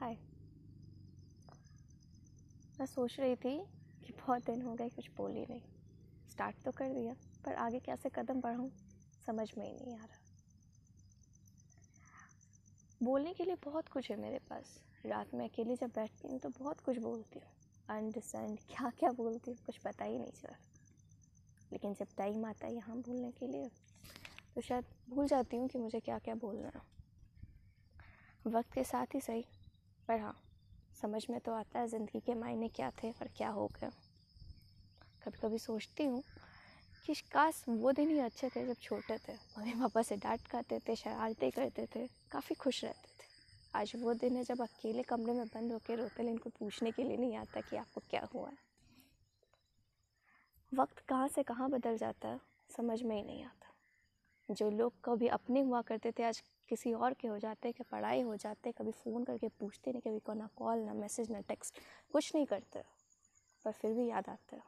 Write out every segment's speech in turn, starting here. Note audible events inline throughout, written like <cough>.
हाय मैं सोच रही थी कि बहुत दिन हो गए, कुछ बोली नहीं। स्टार्ट तो कर दिया, पर आगे कैसे कदम बढ़ाऊँ, समझ में ही नहीं आ रहा। बोलने के लिए बहुत कुछ है मेरे पास। रात में अकेली जब बैठती हूँ तो बहुत कुछ बोलती हूँ। अंडरस्टैंड क्या क्या बोलती हूँ, कुछ पता ही नहीं चला। लेकिन जब टाइम आता है यहाँ बोलने के लिए तो शायद भूल जाती हूँ कि मुझे क्या क्या बोलना है। वक्त के साथ ही सही। पर हाँ समझ में तो आता है ज़िंदगी के मायने क्या थे और क्या हो गया कभी कभी सोचती हूँ कि काश वो दिन ही अच्छे थे जब छोटे थे। मम्मी पापा से डांट खाते थे, शरारतें करते थे, काफ़ी खुश रहते थे। आज वो दिन है जब अकेले कमरे में बंद होकर रोते इनको पूछने के लिए नहीं आता कि आपको क्या हुआ है। वक्त कहाँ से कहाँ बदल जाता है, समझ में ही नहीं आता। जो लोग कभी अपने हुआ करते थे, आज किसी और के हो जाते हैं, कि पढ़ाई हो जाते हैं, कभी फ़ोन करके पूछते नहीं, कभी को ना कॉल ना मैसेज ना टेक्स्ट कुछ नहीं करते। पर फिर भी याद आते हो।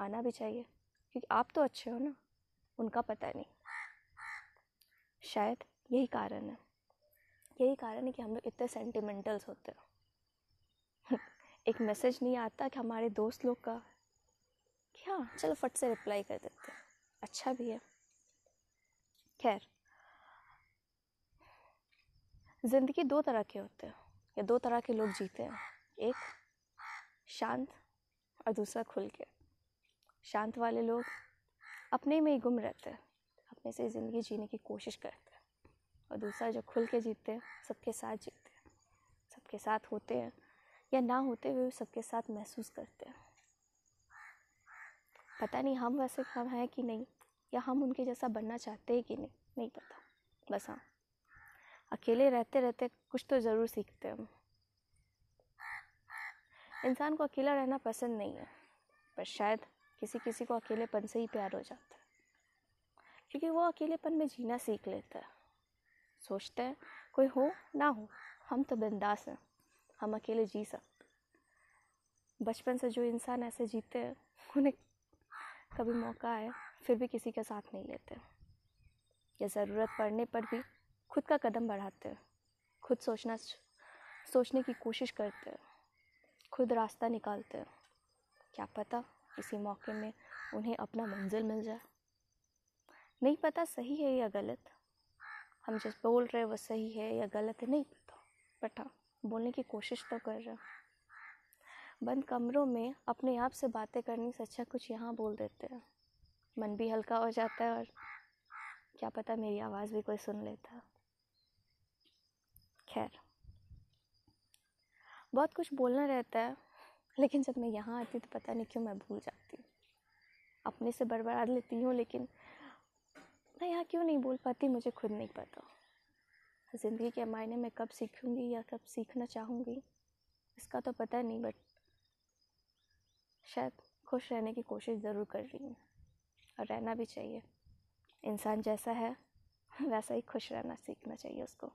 आना भी चाहिए, क्योंकि आप तो अच्छे हो ना, उनका पता नहीं। शायद यही कारण है। यही कारण है कि हम लोग इतने सेंटिमेंटल्स होते हैं। <laughs> एक मैसेज नहीं आता कि हमारे दोस्त लोग का। कि हाँ चलो फट से रिप्लाई कर देते हैं। अच्छा भी है। खैर ज़िंदगी दो तरह के होते हैं। या दो तरह के लोग जीते हैं। एक, शांत और दूसरा खुल के। शांत वाले लोग अपने में ही गुम रहते हैं। अपने से ज़िंदगी जीने की कोशिश करते हैं। और दूसरा जो खुल के जीते हैं, सबके साथ जीते हैं। सबके साथ होते हैं या ना होते हुए सबके साथ महसूस करते हैं। पता नहीं हम वैसे हम हैं कि नहीं, या हम उनके जैसा बनना चाहते हैं कि नहीं नहीं पता। बस हाँ। अकेले रहते रहते कुछ तो ज़रूर सीखते हैं इंसान को अकेला रहना पसंद नहीं है, पर शायद किसी किसी को अकेलेपन से ही प्यार हो जाता है। क्योंकि वो अकेलेपन में जीना सीख लेता है। सोचते हैं, कोई हो ना हो, हम तो बिंदास हैं, हम अकेले जी सकते बचपन से जो इंसान ऐसे जीते हैं, उन्हें कभी मौका आए, फिर भी किसी के साथ नहीं लेते या ज़रूरत पड़ने पर भी खुद का कदम बढ़ाते, खुद सोचना सोचने की कोशिश करते, खुद रास्ता निकालते। क्या पता किसी मौके में उन्हें अपना मंजिल मिल जाए। नहीं पता सही है या गलत। हम जिस बोल रहे वो सही है या गलत है, नहीं पता। बट हाँ बोलने की कोशिश तो कर रहे बंद कमरों में अपने आप से बातें करने से अच्छा कुछ यहाँ बोल देते हैं। मन भी हल्का हो जाता है और क्या पता मेरी आवाज़ भी कोई सुन लेता। है खैर, बहुत कुछ बोलना रहता है, लेकिन जब मैं यहाँ आती तो पता नहीं क्यों मैं भूल जाती हूँ। अपने से बर्बाद लेती हूँ, लेकिन मैं यहाँ क्यों नहीं बोल पाती, मुझे खुद नहीं पता। ज़िंदगी के मायने में कब सीखूँगी या कब सीखना चाहूँगी, इसका तो पता नहीं बट शायद खुश रहने की कोशिश ज़रूर कर रही हूँ। और रहना भी चाहिए। इंसान जैसा है, <laughs> वैसा ही खुश रहना सीखना चाहिए उसको।